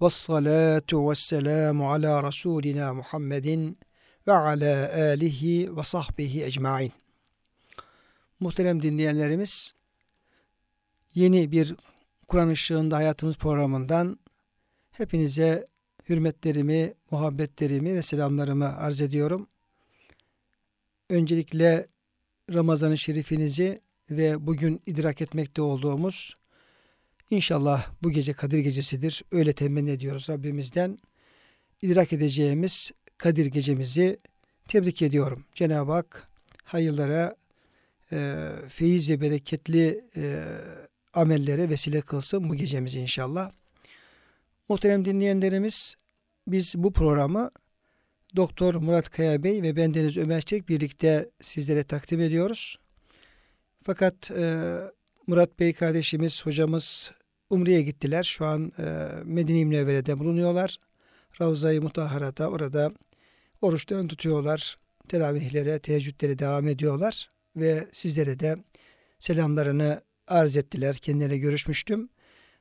Ves salatu vesselamu ala rasulina Muhammedin ve ala alihi ve sahbihi ecmaîn. Muhterem dinleyenlerimiz, yeni bir Kur'an ışığında hayatımız programından hepinize hürmetlerimi, muhabbetlerimi ve selamlarımı arz ediyorum. Öncelikle Ramazan-ı Şerifinizi ve bugün idrak etmekte olduğumuz inşallah bu gece Kadir Gecesidir. Öyle temenni ediyoruz Rabbimizden. idrak edeceğimiz Kadir Gecemizi tebrik ediyorum. Cenab-ı Hak hayırlara, e, feyiz ve bereketli e, amellere vesile kılsın bu gecemizi inşallah. Muhterem dinleyenlerimiz biz bu programı Doktor Murat Kaya Bey ve bendeniz Ömer Çelik birlikte sizlere takdim ediyoruz. Fakat e, Murat Bey kardeşimiz, hocamız Umre'ye gittiler. Şu an e, Medine-i Münevvere'de bulunuyorlar. Ravza-i Mutahara'da orada oruçlarını tutuyorlar. Teravihlere, teheccüdlere devam ediyorlar. Ve sizlere de selamlarını arz ettiler. Kendilerine görüşmüştüm.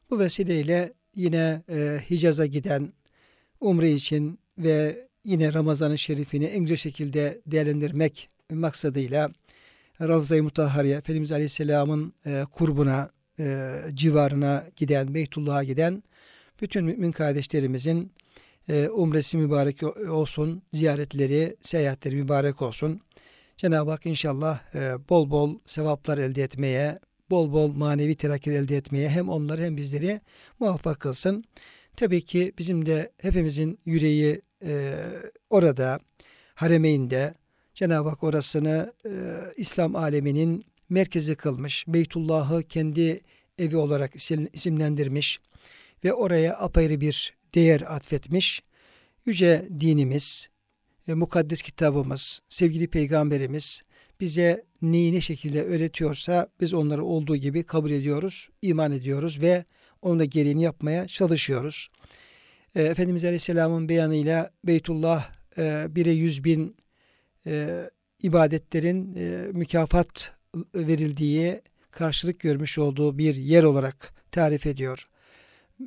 Bu vesileyle yine e, Hicaz'a giden Umre için ve yine Ramazan-ı Şerifini en güzel şekilde değerlendirmek maksadıyla Ravza-i Mutahhariye Efendimiz Aleyhisselam'ın e, kurbuna, e, civarına giden, Beytullah'a giden bütün mümin kardeşlerimizin e, umresi mübarek olsun, ziyaretleri, seyahatleri mübarek olsun. Cenab-ı Hak inşallah e, bol bol sevaplar elde etmeye, bol bol manevi terakki elde etmeye hem onları hem bizleri muvaffak kılsın. Tabii ki bizim de hepimizin yüreği e, orada, Haremeyn'de, Cenab-ı Hak orasını e, İslam aleminin merkezi kılmış. Beytullah'ı kendi evi olarak isimlendirmiş ve oraya apayrı bir değer atfetmiş. Yüce dinimiz, e, mukaddes kitabımız, sevgili peygamberimiz bize neyi ne şekilde öğretiyorsa biz onları olduğu gibi kabul ediyoruz, iman ediyoruz ve onun da gereğini yapmaya çalışıyoruz. E, Efendimiz Aleyhisselam'ın beyanıyla Beytullah e, bire yüz bin e, ibadetlerin e, mükafat verildiği, karşılık görmüş olduğu bir yer olarak tarif ediyor.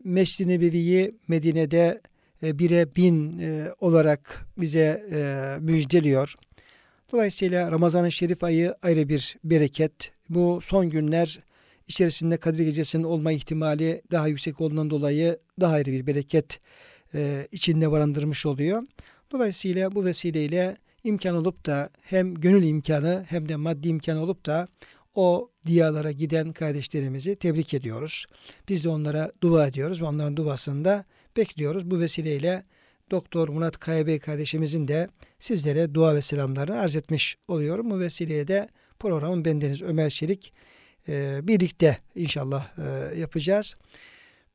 Mescid-i Nebevi'yi Medine'de e, bire bin e, olarak bize e, müjdeliyor. Dolayısıyla Ramazan-ı Şerif ayı ayrı bir bereket. Bu son günler içerisinde Kadir Gecesi'nin olma ihtimali daha yüksek olduğundan dolayı daha ayrı bir bereket içinde barındırmış oluyor. Dolayısıyla bu vesileyle imkan olup da hem gönül imkanı hem de maddi imkan olup da o diyalara giden kardeşlerimizi tebrik ediyoruz. Biz de onlara dua ediyoruz ve onların duasını da bekliyoruz. Bu vesileyle Doktor Murat Kaya Bey kardeşimizin de sizlere dua ve selamlarını arz etmiş oluyorum. Bu vesileyle de programın bendeniz Ömer Çelik e, birlikte inşallah e, yapacağız.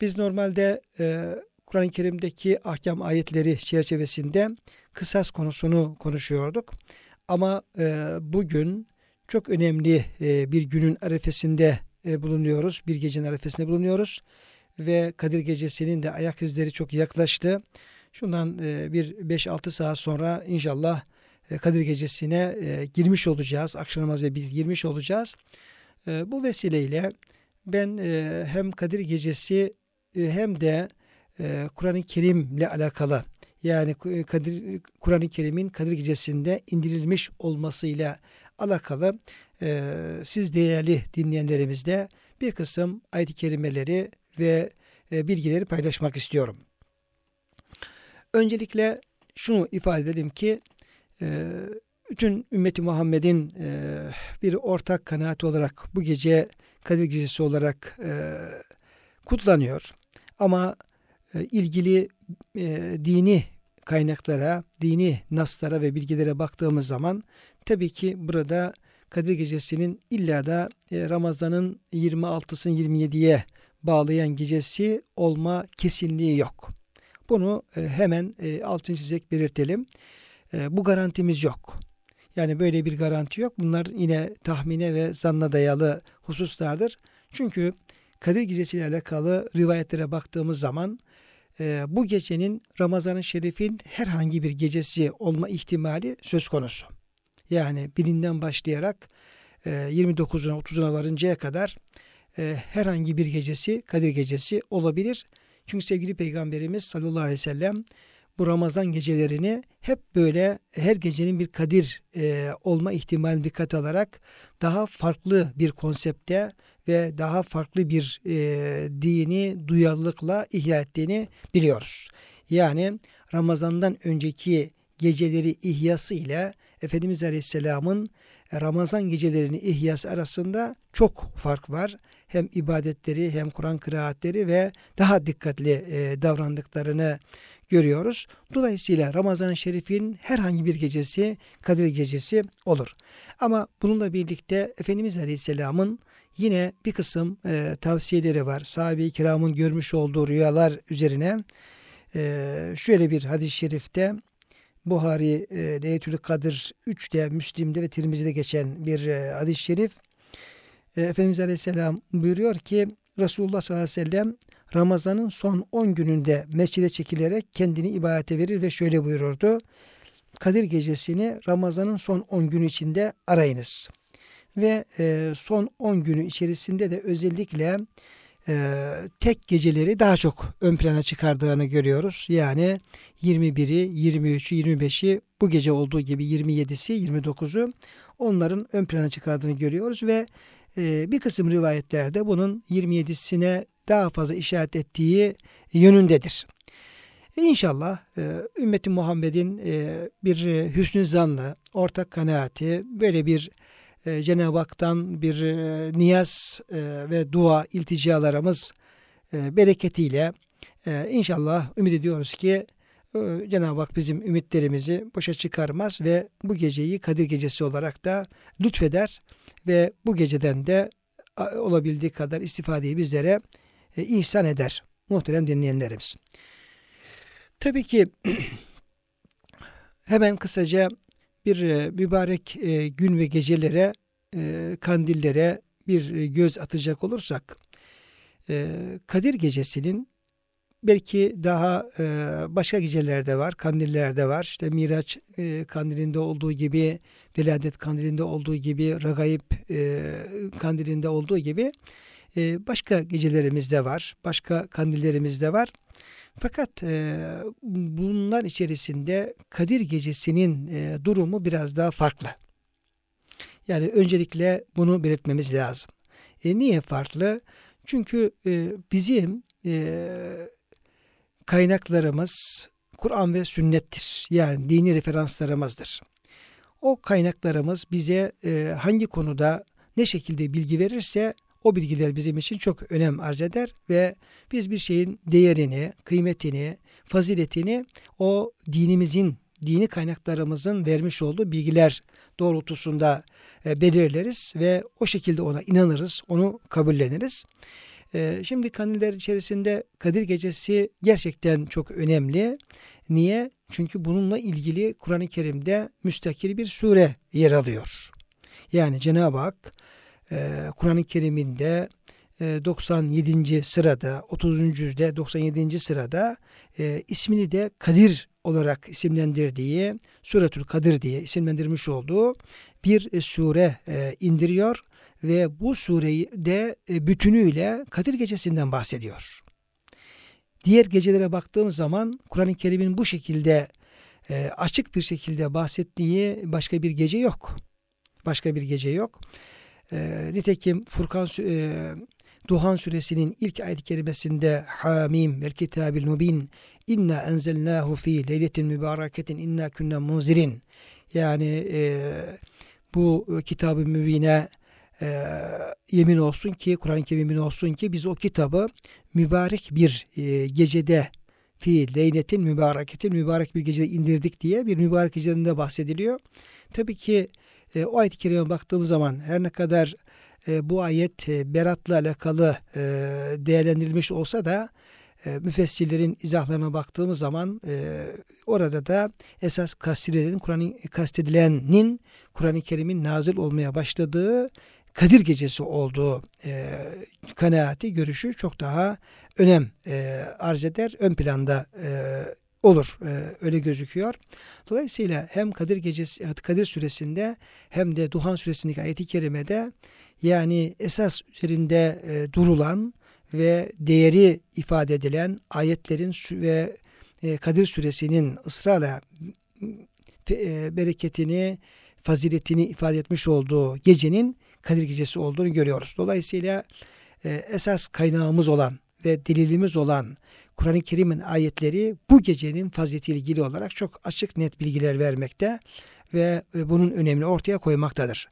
Biz normalde e, Kur'an-ı Kerim'deki ahkam ayetleri çerçevesinde kısas konusunu konuşuyorduk. Ama e, bugün çok önemli e, bir günün arefesinde e, bulunuyoruz. Bir gecenin arefesinde bulunuyoruz. Ve Kadir Gecesi'nin de ayak izleri çok yaklaştı. Şundan e, bir 5-6 saat sonra inşallah e, Kadir Gecesi'ne e, girmiş olacağız. Akşam namazına bir girmiş olacağız. E, bu vesileyle ben e, hem Kadir Gecesi e, hem de e, Kur'an-ı Kerim'le alakalı yani Kadir Kur'an-ı Kerim'in Kadir Gecesi'nde indirilmiş olmasıyla alakalı e, siz değerli dinleyenlerimizle bir kısım ayet-i kerimeleri ve e, bilgileri paylaşmak istiyorum. Öncelikle şunu ifade edelim ki e, bütün ümmeti Muhammed'in e, bir ortak kanaati olarak bu gece Kadir Gecesi olarak e, kutlanıyor. Ama e, ilgili e, dini kaynaklara, dini naslara ve bilgilere baktığımız zaman tabii ki burada Kadir Gecesi'nin illa da e, Ramazan'ın 26'sını 27'ye bağlayan gecesi olma kesinliği yok. Bunu e, hemen e, altını çizerek belirtelim. Bu garantimiz yok. Yani böyle bir garanti yok. Bunlar yine tahmine ve zanna dayalı hususlardır. Çünkü Kadir Gecesi ile alakalı rivayetlere baktığımız zaman e, bu gecenin Ramazan-ı Şerif'in herhangi bir gecesi olma ihtimali söz konusu. Yani birinden başlayarak e, 29'una 30'una varıncaya kadar e, herhangi bir gecesi Kadir Gecesi olabilir. Çünkü sevgili Peygamberimiz sallallahu aleyhi ve sellem bu Ramazan gecelerini hep böyle her gecenin bir kadir e, olma ihtimalini dikkat alarak daha farklı bir konsepte ve daha farklı bir e, dini duyarlılıkla ihya ettiğini biliyoruz. Yani Ramazan'dan önceki geceleri ihyası ile Efendimiz Aleyhisselam'ın Ramazan gecelerini ihyası arasında çok fark var. Hem ibadetleri hem Kur'an kıraatleri ve daha dikkatli e, davrandıklarını görüyoruz. Dolayısıyla Ramazan-ı Şerif'in herhangi bir gecesi Kadir Gecesi olur. Ama bununla birlikte Efendimiz Aleyhisselam'ın yine bir kısım e, tavsiyeleri var. Sahabe-i kiramın görmüş olduğu rüyalar üzerine e, şöyle bir hadis-i şerifte Buhari e, Leyletül Kadir 3'te, Müslim'de ve Tirmizi'de geçen bir e, hadis-i şerif. E, Efendimiz Aleyhisselam buyuruyor ki Resulullah sallallahu aleyhi ve sellem Ramazan'ın son 10 gününde mescide çekilerek kendini ibadete verir ve şöyle buyururdu. Kadir gecesini Ramazan'ın son 10 günü içinde arayınız. Ve e, son 10 günü içerisinde de özellikle e, tek geceleri daha çok ön plana çıkardığını görüyoruz. Yani 21'i, 23'ü, 25'i bu gece olduğu gibi 27'si, 29'u onların ön plana çıkardığını görüyoruz ve e, bir kısım rivayetlerde bunun 27'sine daha fazla işaret ettiği yönündedir. İnşallah e, ümmeti Muhammed'in e, bir e, hüsnü zanlı, ortak kanaati, böyle bir Cenab-ı Hak'tan bir niyaz ve dua ilticalarımız bereketiyle inşallah ümit ediyoruz ki Cenab-ı Hak bizim ümitlerimizi boşa çıkarmaz ve bu geceyi Kadir Gecesi olarak da lütfeder ve bu geceden de olabildiği kadar istifadeyi bizlere e, ihsan eder muhterem dinleyenlerimiz. Tabii ki hemen kısaca bir e, mübarek e, gün ve gecelere, kandillere bir göz atacak olursak, Kadir Gecesi'nin belki daha başka gecelerde var, kandillerde var. İşte Miraç kandilinde olduğu gibi, Veladet kandilinde olduğu gibi, Ragayip kandilinde olduğu gibi başka gecelerimiz de var, başka kandillerimiz de var. Fakat e, bunlar içerisinde Kadir Gecesi'nin e, durumu biraz daha farklı. Yani öncelikle bunu belirtmemiz lazım. E, niye farklı? Çünkü e, bizim e, kaynaklarımız Kur'an ve sünnettir. Yani dini referanslarımızdır. O kaynaklarımız bize e, hangi konuda ne şekilde bilgi verirse o bilgiler bizim için çok önem arz eder ve biz bir şeyin değerini, kıymetini, faziletini o dinimizin, dini kaynaklarımızın vermiş olduğu bilgiler doğrultusunda e, belirleriz ve o şekilde ona inanırız, onu kabulleniriz. E, şimdi kandiller içerisinde Kadir Gecesi gerçekten çok önemli. Niye? Çünkü bununla ilgili Kur'an-ı Kerim'de müstakil bir sure yer alıyor. Yani Cenab-ı Hak e, Kur'an-ı Kerim'inde e, 97. sırada 30. yüzde 97. sırada e, ismini de Kadir olarak isimlendirdiği Suretül Kadir diye isimlendirmiş olduğu bir e, sure e, indiriyor ve bu sureyi de e, bütünüyle Kadir Gecesi'nden bahsediyor. Diğer gecelere baktığımız zaman Kur'an-ı Kerim'in bu şekilde e, açık bir şekilde bahsettiği başka bir gece yok. Başka bir gece yok. E, nitekim Furkan Duhan suresinin ilk ayet-i kerimesinde Hamim vel kitabil mubin inna enzelnahu fi leyletin mübareketin inna kunna munzirin yani e, bu kitabı mübine e, yemin olsun ki Kur'an-ı Kerim yemin olsun ki biz o kitabı mübarek bir e, gecede fi leyletin mübareketin mübarek bir gecede indirdik diye bir mübarek geceden de bahsediliyor. Tabii ki e, o ayet-i kerime baktığımız zaman her ne kadar e, bu ayet e, beratla alakalı e, değerlendirilmiş olsa da e, müfessirlerin izahlarına baktığımız zaman e, orada da esas kastedilenin Kur'an kastedilenin Kur'an-ı Kerim'in nazil olmaya başladığı Kadir Gecesi olduğu e, kanaati, görüşü çok daha önem e, arz eder. Ön planda e, olur. E, öyle gözüküyor. Dolayısıyla hem Kadir Gecesi Kadir Suresinde hem de Duhan Suresindeki ayeti kerimede yani esas üzerinde e, durulan ve değeri ifade edilen ayetlerin ve e, Kadir Suresinin ısrarla e, bereketini, faziletini ifade etmiş olduğu gecenin Kadir Gecesi olduğunu görüyoruz. Dolayısıyla e, esas kaynağımız olan ve delilimiz olan Kur'an-ı Kerim'in ayetleri bu gecenin faziletiyle ilgili olarak çok açık net bilgiler vermekte ve bunun önemini ortaya koymaktadır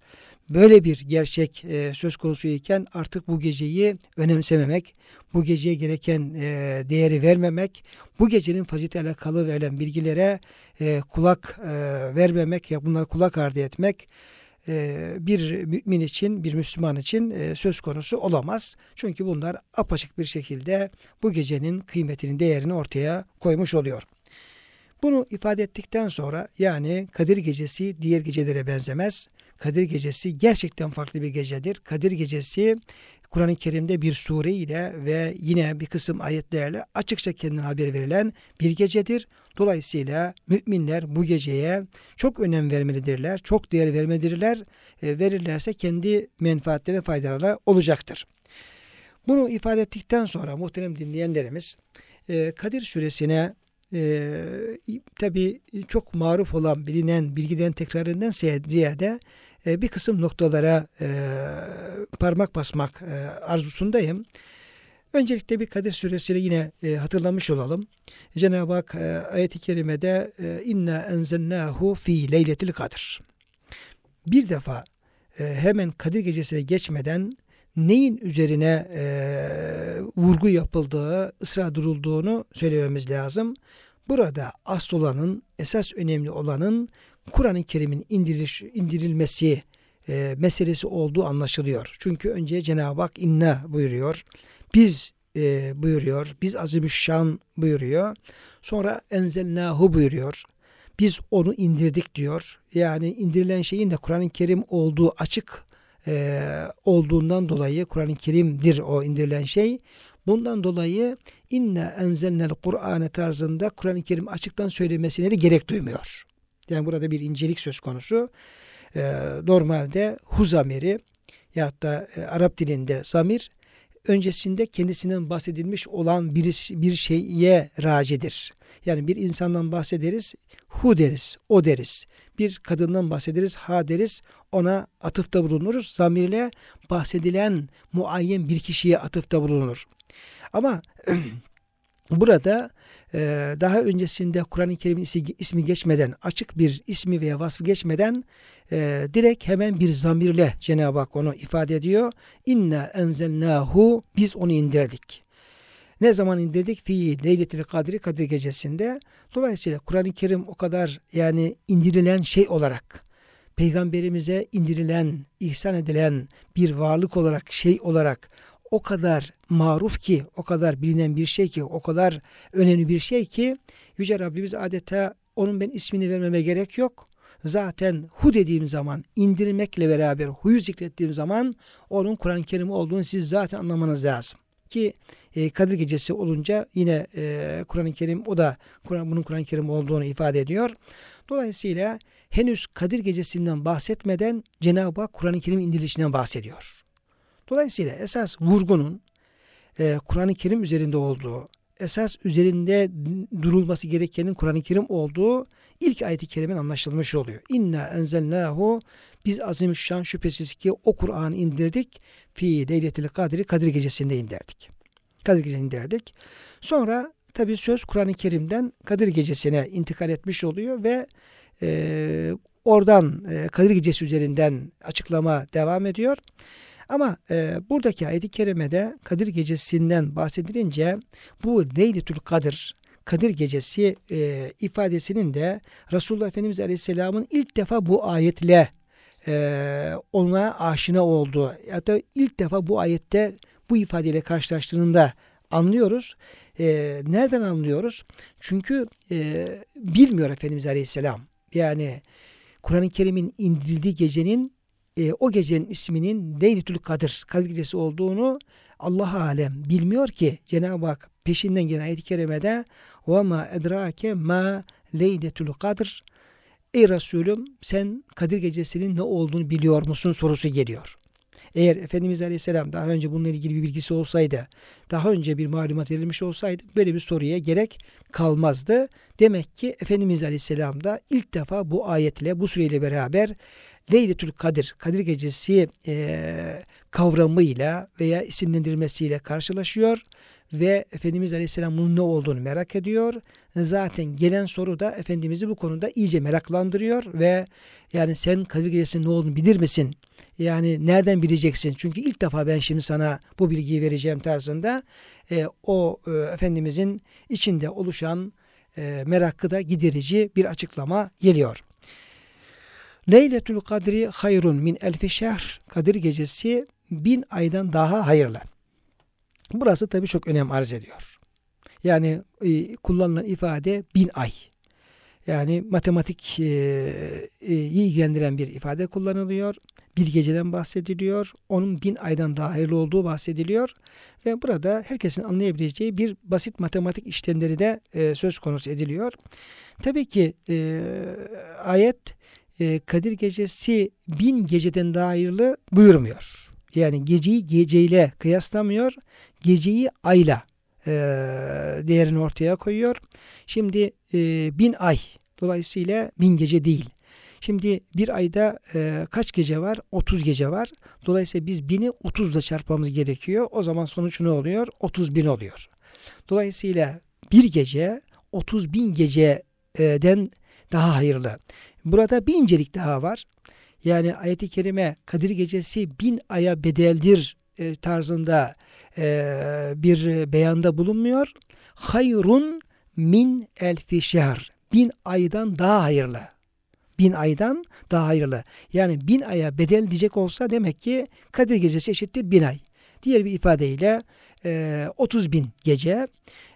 böyle bir gerçek e, söz konusu iken artık bu geceyi önemsememek, bu geceye gereken e, değeri vermemek, bu gecenin fazileti alakalı verilen bilgilere e, kulak e, vermemek ya bunlara kulak ardı etmek e, bir mümin için, bir Müslüman için e, söz konusu olamaz. Çünkü bunlar apaçık bir şekilde bu gecenin kıymetini, değerini ortaya koymuş oluyor. Bunu ifade ettikten sonra yani Kadir Gecesi diğer gecelere benzemez. Kadir Gecesi gerçekten farklı bir gecedir. Kadir Gecesi Kur'an-ı Kerim'de bir sure ile ve yine bir kısım ayetlerle açıkça kendine haber verilen bir gecedir. Dolayısıyla müminler bu geceye çok önem vermelidirler, çok değer vermelidirler. E, verirlerse kendi menfaatleri faydaları olacaktır. Bunu ifade ettikten sonra muhterem dinleyenlerimiz e, Kadir suresine e, tabi çok maruf olan bilinen bilgiden tekrarından ziyade e, bir kısım noktalara e, parmak basmak e, arzusundayım. Öncelikle bir Kadir Suresi'ni yine e, hatırlamış olalım. Cenab-ı Hak e, ayet-i kerimede inna enzelnahu fi leyletil kadir. Bir defa hemen Kadir gecesine geçmeden neyin üzerine e, vurgu yapıldığı, ısrar durulduğunu söylememiz lazım. Burada asıl olanın, esas önemli olanın Kur'an-ı Kerim'in indiriliş, indirilmesi e, meselesi olduğu anlaşılıyor. Çünkü önce Cenab-ı Hak inna buyuruyor. Biz e, buyuruyor. Biz azimüşşan buyuruyor. Sonra enzelnahu buyuruyor. Biz onu indirdik diyor. Yani indirilen şeyin de Kur'an-ı Kerim olduğu açık e, olduğundan dolayı Kur'an-ı Kerim'dir o indirilen şey. Bundan dolayı inna enzelnel Kur'an'ı tarzında Kur'an-ı Kerim açıktan söylemesine de gerek duymuyor. Yani burada bir incelik söz konusu. E, normalde hu zamiri ya da e, Arap dilinde zamir öncesinde kendisinden bahsedilmiş olan bir, bir şeye racidir. Yani bir insandan bahsederiz, hu deriz, o deriz. Bir kadından bahsederiz, ha deriz, ona atıfta bulunuruz. Zamirle bahsedilen muayyen bir kişiye atıfta bulunur. Ama Burada e, daha öncesinde Kur'an-ı Kerim'in ismi geçmeden, açık bir ismi veya vasfı geçmeden e, direkt hemen bir zamirle Cenab-ı Hak onu ifade ediyor. İnna enzelnahu biz onu indirdik. Ne zaman indirdik? Fi leyletil kadri kadir gecesinde. Dolayısıyla Kur'an-ı Kerim o kadar yani indirilen şey olarak peygamberimize indirilen, ihsan edilen bir varlık olarak, şey olarak o kadar maruf ki, o kadar bilinen bir şey ki, o kadar önemli bir şey ki Yüce Rabbimiz adeta onun ben ismini vermeme gerek yok. Zaten hu dediğim zaman indirmekle beraber huyu zikrettiğim zaman onun Kur'an-ı Kerim olduğunu siz zaten anlamanız lazım. Ki e, Kadir Gecesi olunca yine e, Kur'an-ı Kerim o da Kur'an bunun Kur'an-ı Kerim olduğunu ifade ediyor. Dolayısıyla henüz Kadir Gecesi'nden bahsetmeden Cenab-ı Hak Kur'an-ı Kerim indirilişinden bahsediyor. Dolayısıyla esas vurgunun e, Kur'an-ı Kerim üzerinde olduğu, esas üzerinde durulması gerekenin Kur'an-ı Kerim olduğu ilk ayeti kerimin anlaşılmış oluyor. İnna enzelnahu biz azimüşşan şüphesiz ki o Kur'an'ı indirdik fi leyletil kadri Kadir gecesinde indirdik. Kadir gecesinde indirdik. Sonra tabi söz Kur'an-ı Kerim'den Kadir gecesine intikal etmiş oluyor ve e, oradan e, Kadir gecesi üzerinden açıklama devam ediyor. Ama e, buradaki ayet-i kerimede Kadir gecesinden bahsedilince bu Leyletül Kadir Kadir gecesi e, ifadesinin de Resulullah Efendimiz Aleyhisselam'ın ilk defa bu ayetle e, ona aşina olduğu ya da ilk defa bu ayette bu ifadeyle karşılaştığında anlıyoruz. E, nereden anlıyoruz? Çünkü e, bilmiyor Efendimiz Aleyhisselam. Yani Kur'an-ı Kerim'in indirildiği gecenin e, o gecenin isminin Leyletül Kadir, Kadir Gecesi olduğunu Allah alem bilmiyor ki Cenab-ı Hak peşinden gelen ayet-i kerimede ve ma edrake ma leyletül kadr Ey Resulüm sen Kadir Gecesi'nin ne olduğunu biliyor musun sorusu geliyor. Eğer Efendimiz Aleyhisselam daha önce bununla ilgili bir bilgisi olsaydı, daha önce bir malumat verilmiş olsaydı böyle bir soruya gerek kalmazdı. Demek ki Efendimiz Aleyhisselam da ilk defa bu ayetle, bu sureyle beraber Leyletül Kadir, Kadir Gecesi e, kavramıyla veya isimlendirmesiyle karşılaşıyor ve Efendimiz Aleyhisselam bunun ne olduğunu merak ediyor. Zaten gelen soru da Efendimiz'i bu konuda iyice meraklandırıyor ve yani sen Kadir Gecesi'nin ne olduğunu bilir misin? Yani nereden bileceksin? Çünkü ilk defa ben şimdi sana bu bilgiyi vereceğim tarzında e, o e, Efendimizin içinde oluşan e, merakı da giderici bir açıklama geliyor. Leyletül Kadri hayrun min elfi şehr. Kadir gecesi bin aydan daha hayırlı. Burası tabii çok önem arz ediyor. Yani e, kullanılan ifade bin ay. Yani matematik e, ilgilendiren bir ifade kullanılıyor. Bir geceden bahsediliyor. Onun bin aydan daha hayırlı olduğu bahsediliyor. Ve burada herkesin anlayabileceği bir basit matematik işlemleri de söz konusu ediliyor. Tabii ki ayet Kadir gecesi bin geceden daha hayırlı buyurmuyor. Yani geceyi geceyle kıyaslamıyor. Geceyi ayla e, değerini ortaya koyuyor. Şimdi e, bin ay dolayısıyla bin gece değil. Şimdi bir ayda e, kaç gece var? 30 gece var. Dolayısıyla biz bini 30 ile çarpmamız gerekiyor. O zaman sonuç ne oluyor? 30 bin oluyor. Dolayısıyla bir gece 30 bin geceden daha hayırlı. Burada bir incelik daha var. Yani ayet-i kerime Kadir Gecesi bin aya bedeldir e, tarzında e, bir beyanda bulunmuyor. Hayrun min elfi şehr. Bin aydan daha hayırlı. Bin aydan daha hayırlı. Yani bin aya bedel diyecek olsa demek ki Kadir Gecesi eşittir bin ay. Diğer bir ifadeyle e, 30 bin gece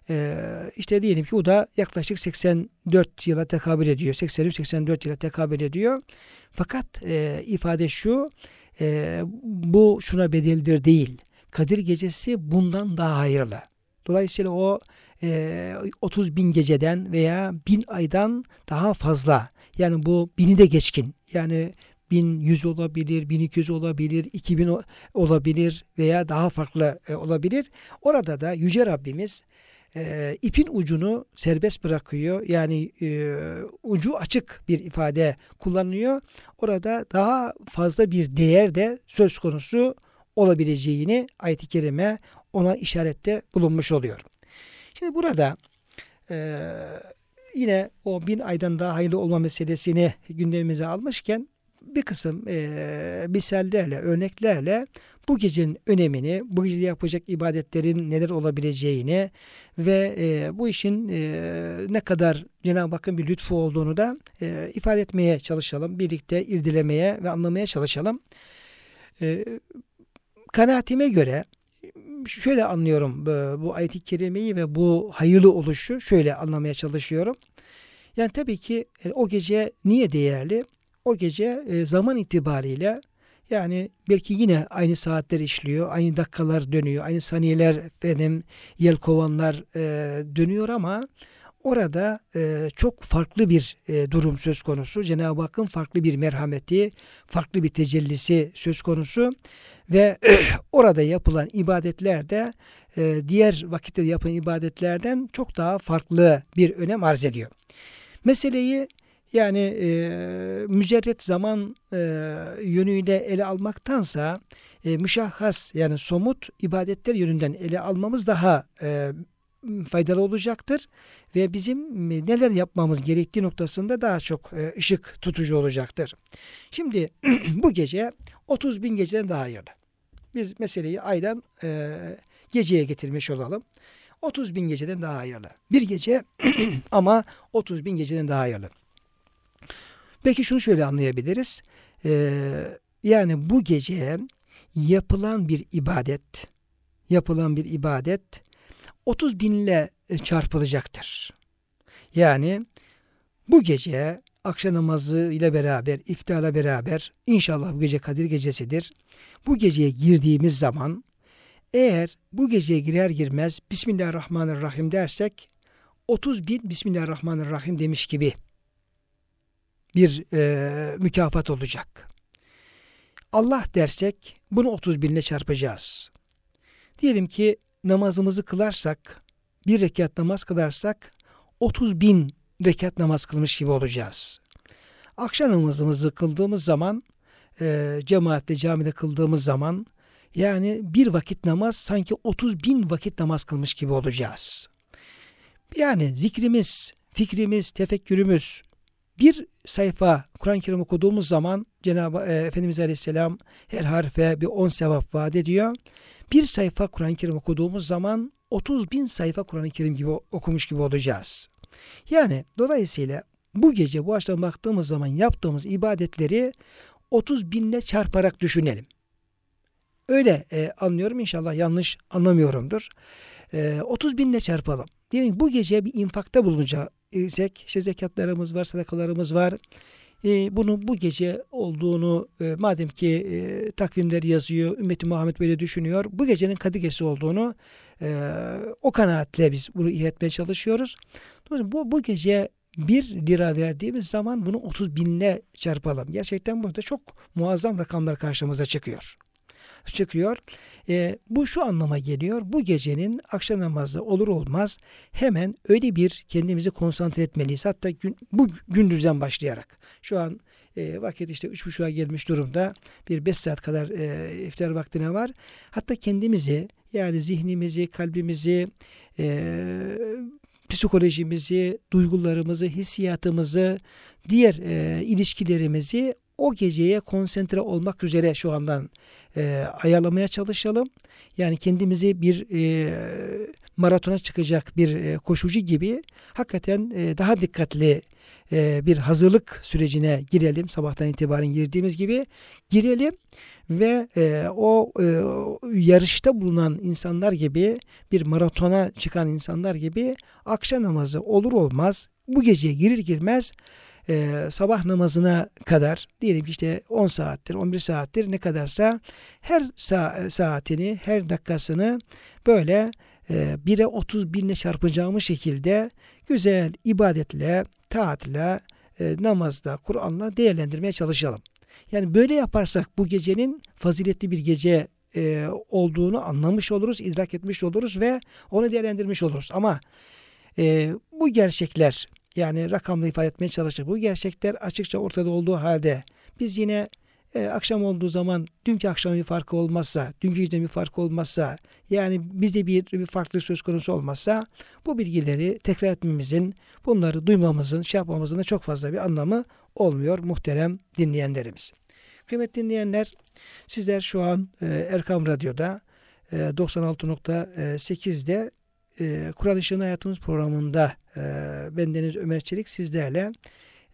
e, işte diyelim ki o da yaklaşık 84 yıla tekabül ediyor. 83-84 yıla tekabül ediyor. Fakat e, ifade şu e, bu şuna bedeldir değil. Kadir gecesi bundan daha hayırlı. Dolayısıyla o e, 30 bin geceden veya bin aydan daha fazla. Yani bu bini de geçkin. Yani 1100 olabilir, 1200 olabilir, 2000 olabilir veya daha farklı e, olabilir. Orada da Yüce Rabbimiz e, ipin ucunu serbest bırakıyor. Yani e, ucu açık bir ifade kullanılıyor. Orada daha fazla bir değer de söz konusu olabileceğini ayet-i kerime ona işarette bulunmuş oluyor. Şimdi burada e, yine o bin aydan daha hayırlı olma meselesini gündemimize almışken bir kısım e, misallerle, örneklerle bu gecenin önemini, bu gecede yapacak ibadetlerin neler olabileceğini ve e, bu işin e, ne kadar Cenab-ı Hakk'ın bir lütfu olduğunu da e, ifade etmeye çalışalım. Birlikte irdilemeye ve anlamaya çalışalım. E, kanaatime göre şöyle anlıyorum bu, bu ayet-i kerimeyi ve bu hayırlı oluşu şöyle anlamaya çalışıyorum. Yani tabii ki o gece niye değerli? O gece e, zaman itibariyle yani belki yine aynı saatler işliyor, aynı dakikalar dönüyor, aynı saniyeler benim yelkovanlar e, dönüyor ama orada e, çok farklı bir e, durum söz konusu. Cenab-ı Hakk'ın farklı bir merhameti, farklı bir tecellisi söz konusu ve orada yapılan ibadetler de e, diğer vakitte yapılan ibadetlerden çok daha farklı bir önem arz ediyor. Meseleyi yani e, mücerret zaman e, yönüyle ele almaktansa e, müşahhas yani somut ibadetler yönünden ele almamız daha e, faydalı olacaktır ve bizim neler yapmamız gerektiği noktasında daha çok e, ışık tutucu olacaktır. Şimdi bu gece 30 bin geceden daha hayırlı. Biz meseleyi aydan e, geceye getirmiş olalım. 30 bin geceden daha hayırlı. Bir gece ama 30 bin geceden daha hayırlı. Peki şunu şöyle anlayabiliriz. Ee, yani bu gece yapılan bir ibadet, yapılan bir ibadet 30 binle e, çarpılacaktır. Yani bu gece akşam namazı ile beraber, iftarla beraber inşallah bu gece Kadir gecesidir. Bu geceye girdiğimiz zaman eğer bu geceye girer girmez Bismillahirrahmanirrahim dersek 30 bin Bismillahirrahmanirrahim demiş gibi bir e, mükafat olacak. Allah dersek bunu 30 binle çarpacağız. Diyelim ki namazımızı kılarsak, bir rekat namaz kılarsak 30 bin rekat namaz kılmış gibi olacağız. Akşam namazımızı kıldığımız zaman, e, cemaatle camide kıldığımız zaman yani bir vakit namaz sanki 30 bin vakit namaz kılmış gibi olacağız. Yani zikrimiz, fikrimiz, tefekkürümüz bir sayfa Kur'an-ı Kerim okuduğumuz zaman Cenab-ı e, Efendimiz Aleyhisselam her harfe bir 10 sevap vaat ediyor. Bir sayfa Kur'an-ı Kerim okuduğumuz zaman 30 bin sayfa Kur'an-ı Kerim gibi okumuş gibi olacağız. Yani dolayısıyla bu gece bu açıdan baktığımız zaman yaptığımız ibadetleri 30 binle çarparak düşünelim. Öyle e, anlıyorum inşallah yanlış anlamıyorumdur. E, 30 binle çarpalım. Diyelim bu gece bir infakta bulunacak isek işte zekatlarımız var, sadakalarımız var. E, bunu bu gece olduğunu e, madem ki e, takvimler yazıyor, ümmeti Muhammed böyle düşünüyor. Bu gecenin Kadir Gecesi olduğunu e, o kanaatle biz bunu iyi etmeye çalışıyoruz. Dolayısıyla bu, bu gece bir lira verdiğimiz zaman bunu 30 binle çarpalım. Gerçekten burada çok muazzam rakamlar karşımıza çıkıyor çıkıyor. E, bu şu anlama geliyor. Bu gecenin akşam namazı olur olmaz hemen öyle bir kendimizi konsantre etmeliyiz. Hatta gün, bu gündüzden başlayarak. Şu an e, vakit işte üç buçuğa gelmiş durumda. Bir beş saat kadar e, iftar vaktine var. Hatta kendimizi yani zihnimizi, kalbimizi, e, psikolojimizi, duygularımızı, hissiyatımızı, diğer e, ilişkilerimizi o geceye konsantre olmak üzere şu andan e, ayarlamaya çalışalım. Yani kendimizi bir e, maratona çıkacak bir e, koşucu gibi hakikaten e, daha dikkatli e, bir hazırlık sürecine girelim. Sabahtan itibaren girdiğimiz gibi girelim ve e, o e, yarışta bulunan insanlar gibi bir maratona çıkan insanlar gibi akşam namazı olur olmaz bu geceye girir girmez e, sabah namazına kadar diyelim ki işte 10 saattir 11 saattir ne kadarsa her sa- saatini her dakikasını böyle e, 1'e 31'ine çarpacağımız şekilde güzel ibadetle, taatle, e, namazda, Kur'an'la değerlendirmeye çalışalım. Yani böyle yaparsak bu gecenin faziletli bir gece e, olduğunu anlamış oluruz, idrak etmiş oluruz ve onu değerlendirmiş oluruz. Ama e, bu gerçekler yani rakamla ifade etmeye çalıştık. Bu gerçekler açıkça ortada olduğu halde biz yine e, akşam olduğu zaman dünkü akşam bir farkı olmazsa, dünkü gece bir farkı olmazsa, yani bizde bir, bir farklı söz konusu olmazsa bu bilgileri tekrar etmemizin, bunları duymamızın, şey yapmamızın da çok fazla bir anlamı olmuyor muhterem dinleyenlerimiz. Kıymetli dinleyenler, sizler şu an e, Erkam Radyo'da e, 96.8'de e, Kur'an Işığın Hayatımız programında e, bendeniz Ömer Çelik sizlerle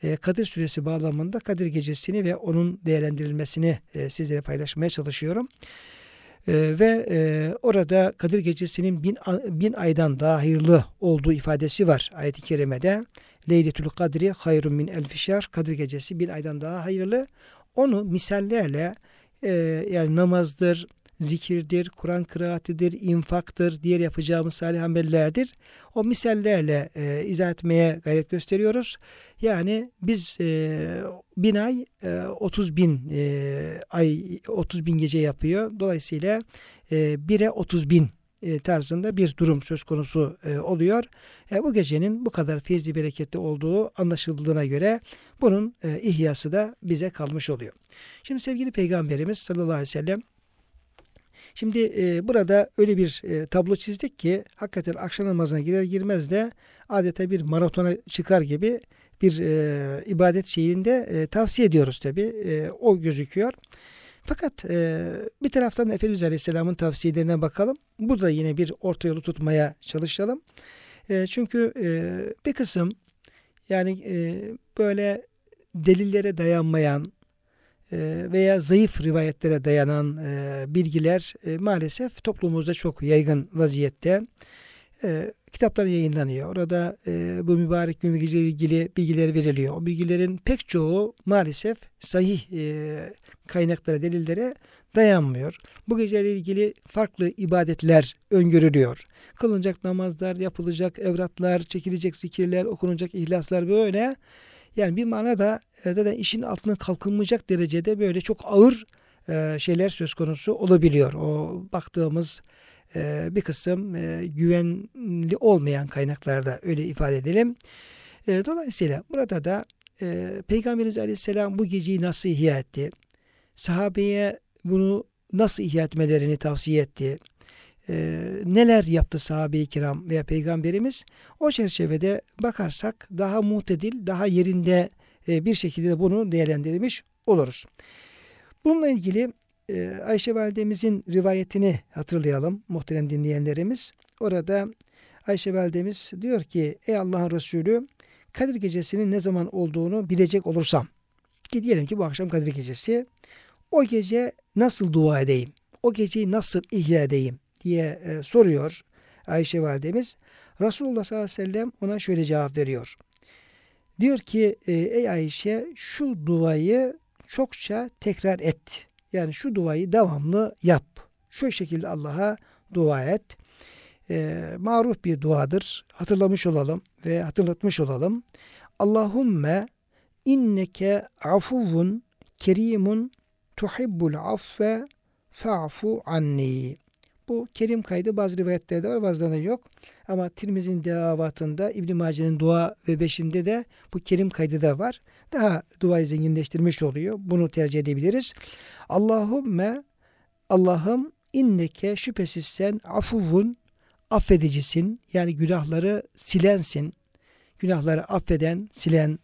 e, Kadir Suresi bağlamında Kadir Gecesi'ni ve onun değerlendirilmesini e, sizlere paylaşmaya çalışıyorum. E, ve e, orada Kadir Gecesi'nin bin, bin aydan daha hayırlı olduğu ifadesi var ayet-i kerimede. Leyletül Kadri hayrun min elfişar. Kadir Gecesi bin aydan daha hayırlı. Onu misallerle e, yani namazdır, zikirdir, Kur'an kıraatidir, infaktır, diğer yapacağımız salih amellerdir. O misallerle e, izah etmeye gayret gösteriyoruz. Yani biz e, bin ay e, 30 bin e, ay 30 bin gece yapıyor. Dolayısıyla e, 1'e 30 bin e, tarzında bir durum söz konusu e, oluyor. E, bu gecenin bu kadar feyizli bereketli olduğu anlaşıldığına göre bunun ihyası da bize kalmış oluyor. Şimdi sevgili Peygamberimiz sallallahu aleyhi ve sellem Şimdi e, burada öyle bir e, tablo çizdik ki hakikaten akşam namazına girer girmez de adeta bir maratona çıkar gibi bir e, ibadet şeyinde e, tavsiye ediyoruz tabi. E, o gözüküyor. Fakat e, bir taraftan da Efendimiz Aleyhisselam'ın tavsiyelerine bakalım. Burada yine bir orta yolu tutmaya çalışalım. E, çünkü e, bir kısım yani e, böyle delillere dayanmayan, veya zayıf rivayetlere dayanan e, bilgiler e, maalesef toplumumuzda çok yaygın vaziyette. e, kitaplar yayınlanıyor. Orada bu mübarek gün ilgili bilgiler veriliyor. O bilgilerin pek çoğu maalesef sahih kaynaklara, delillere dayanmıyor. Bu geceyle ilgili farklı ibadetler öngörülüyor. Kılınacak namazlar, yapılacak evratlar, çekilecek zikirler, okunacak ihlaslar böyle. Yani bir manada e, zaten işin altına kalkılmayacak derecede böyle çok ağır e, şeyler söz konusu olabiliyor. O baktığımız e, bir kısım güvenli olmayan kaynaklarda öyle ifade edelim. Dolayısıyla burada da Peygamberimiz Aleyhisselam bu geceyi nasıl ihya etti? Sahabeye bunu nasıl ihya etmelerini tavsiye etti? E, neler yaptı sahabe-i kiram veya peygamberimiz? O çerçevede bakarsak daha muhtedil, daha yerinde e, bir şekilde bunu değerlendirmiş oluruz. Bununla ilgili e, Ayşe validemizin rivayetini hatırlayalım muhterem dinleyenlerimiz. Orada Ayşe validemiz diyor ki ey Allah'ın Resulü Kadir gecesinin ne zaman olduğunu bilecek olursam ki diyelim ki bu akşam Kadir gecesi o gece nasıl dua edeyim? O geceyi nasıl ihya edeyim diye e, soruyor Ayşe validemiz. Resulullah sallallahu aleyhi ve sellem ona şöyle cevap veriyor. Diyor ki e, ey Ayşe şu duayı çokça tekrar et. Yani şu duayı devamlı yap. Şu şekilde Allah'a dua et. E, maruf bir duadır. Hatırlamış olalım ve hatırlatmış olalım. Allahümme inneke afuvun kerimun tuhibbul affe fa'fu anni. Bu kerim kaydı bazı rivayetlerde var bazılarında yok. Ama Tirmiz'in davatında İbn Mace'nin dua ve beşinde de bu kerim kaydı da var. Daha duayı zenginleştirmiş oluyor. Bunu tercih edebiliriz. Allahümme Allah'ım inneke şüphesiz sen afuvun affedicisin. Yani günahları silensin. Günahları affeden, silen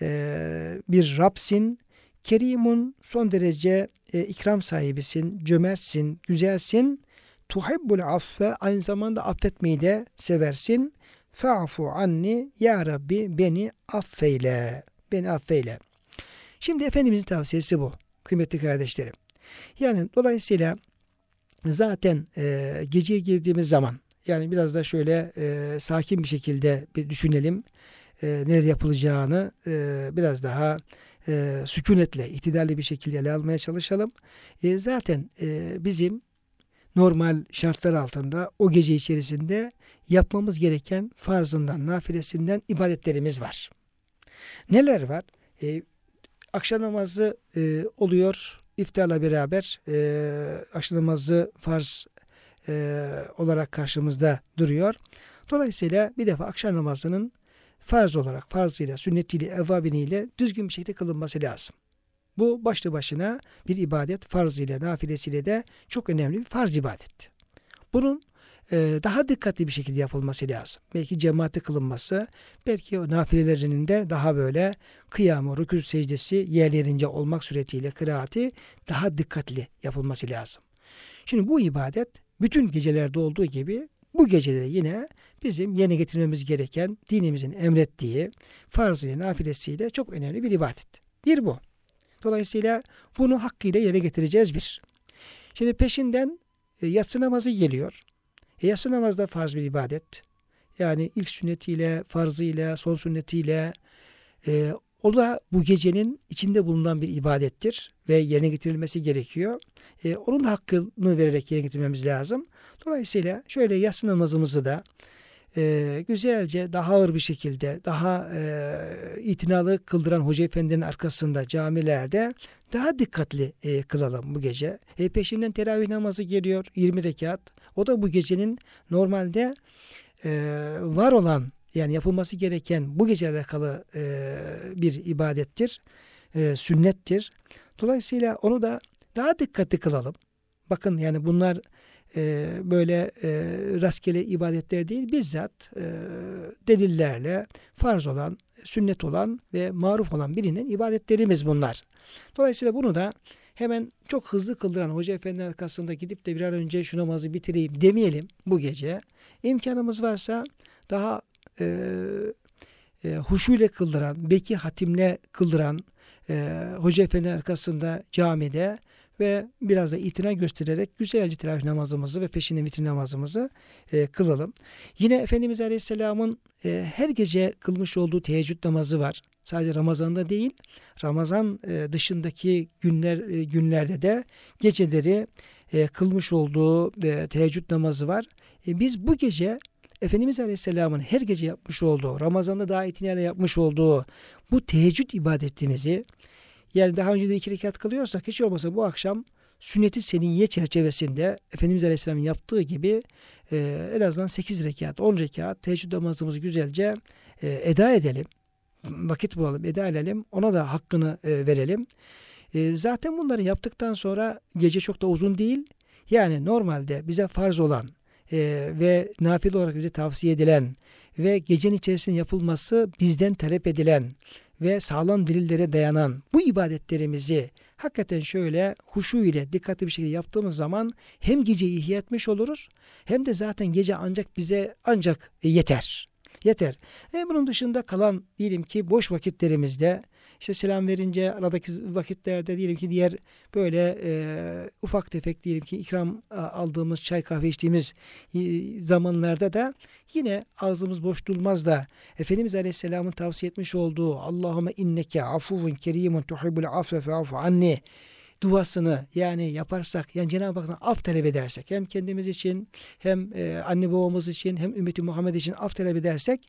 e, bir Rabsin. Kerimun son derece e, ikram sahibisin, cömertsin, güzelsin. Tuhibbul affe aynı zamanda affetmeyi de seversin. Fa'fu anni ya Rabbi beni affeyle. Beni affeyle. Şimdi Efendimizin tavsiyesi bu. Kıymetli kardeşlerim. Yani dolayısıyla zaten e, geceye girdiğimiz zaman yani biraz da şöyle e, sakin bir şekilde bir düşünelim. E, neler yapılacağını e, biraz daha e, sükunetle, itidalli bir şekilde ele almaya çalışalım. E, zaten e, bizim normal şartlar altında o gece içerisinde yapmamız gereken farzından, nafilesinden ibadetlerimiz var. Neler var? E, akşam namazı e, oluyor. İftarla beraber e, akşam namazı farz e, olarak karşımızda duruyor. Dolayısıyla bir defa akşam namazının farz olarak farzıyla, sünnetiyle, evvabiniyle düzgün bir şekilde kılınması lazım. Bu başlı başına bir ibadet farzıyla, nafilesiyle de çok önemli bir farz ibadet. Bunun e, daha dikkatli bir şekilde yapılması lazım. Belki cemaate kılınması, belki o nafilelerinin de daha böyle kıyamı, rükû secdesi yerlerince olmak suretiyle kıraati daha dikkatli yapılması lazım. Şimdi bu ibadet bütün gecelerde olduğu gibi bu gecede yine bizim yerine getirmemiz gereken dinimizin emrettiği farzıyla nafilesiyle çok önemli bir ibadet. Bir bu. Dolayısıyla bunu hakkıyla yere getireceğiz bir. Şimdi peşinden e, yatsı namazı geliyor. E, yatsı namazı da farz bir ibadet. Yani ilk sünnetiyle, farzıyla, son sünnetiyle e, o da bu gecenin içinde bulunan bir ibadettir ve yerine getirilmesi gerekiyor. E, onun da hakkını vererek yerine getirmemiz lazım. Dolayısıyla şöyle yatsı namazımızı da e, güzelce daha ağır bir şekilde daha e, itinalı kıldıran Hoca Efendi'nin arkasında camilerde daha dikkatli e, kılalım bu gece. E, peşinden teravih namazı geliyor 20 rekat. O da bu gecenin normalde e, var olan yani yapılması gereken bu gece alakalı e, bir ibadettir. E, sünnettir. Dolayısıyla onu da daha dikkatli kılalım. Bakın yani bunlar e, böyle e, rastgele ibadetler değil bizzat e, delillerle farz olan, sünnet olan ve maruf olan bilinen ibadetlerimiz bunlar. Dolayısıyla bunu da hemen çok hızlı kıldıran Hoca Efendi arkasında gidip de bir an önce şu namazı bitireyim demeyelim bu gece. İmkanımız varsa daha e, e, huşuyla kıldıran, belki hatimle kıldıran e, Hoca Efendi arkasında camide ve biraz da itina göstererek güzelce teravih namazımızı ve peşinde vitir namazımızı e, kılalım. Yine Efendimiz Aleyhisselam'ın e, her gece kılmış olduğu teheccüd namazı var. Sadece Ramazan'da değil, Ramazan e, dışındaki günler e, günlerde de geceleri e, kılmış olduğu e, teheccüd namazı var. E, biz bu gece Efendimiz Aleyhisselam'ın her gece yapmış olduğu, Ramazan'da daha itinayla yapmış olduğu bu teheccüd ibadetimizi yani daha önce de iki rekat kılıyorsak hiç olmasa bu akşam sünnet-i seniyye çerçevesinde Efendimiz Aleyhisselam'ın yaptığı gibi e, en azından 8 rekat, 10 rekat teheccüd namazımızı güzelce e, eda edelim. Vakit bulalım, eda edelim. Ona da hakkını e, verelim. E, zaten bunları yaptıktan sonra gece çok da uzun değil. Yani normalde bize farz olan e, ve nafile olarak bize tavsiye edilen ve gecenin içerisinde yapılması bizden talep edilen ve sağlam delillere dayanan bu ibadetlerimizi hakikaten şöyle huşu ile dikkatli bir şekilde yaptığımız zaman hem geceyi ihya etmiş oluruz hem de zaten gece ancak bize ancak yeter. Yeter. E bunun dışında kalan diyelim ki boş vakitlerimizde işte selam verince aradaki vakitlerde diyelim ki diğer böyle e, ufak tefek diyelim ki ikram aldığımız çay kahve içtiğimiz zamanlarda da yine ağzımız boş durmaz da Efendimiz Aleyhisselam'ın tavsiye etmiş olduğu Allahümme inneke afuvun kerimun tuhibbul affe fe'afu anni duasını yani yaparsak yani Cenab-ı Hak'tan af talep edersek hem kendimiz için hem e, anne babamız için hem ümmeti Muhammed için af talep edersek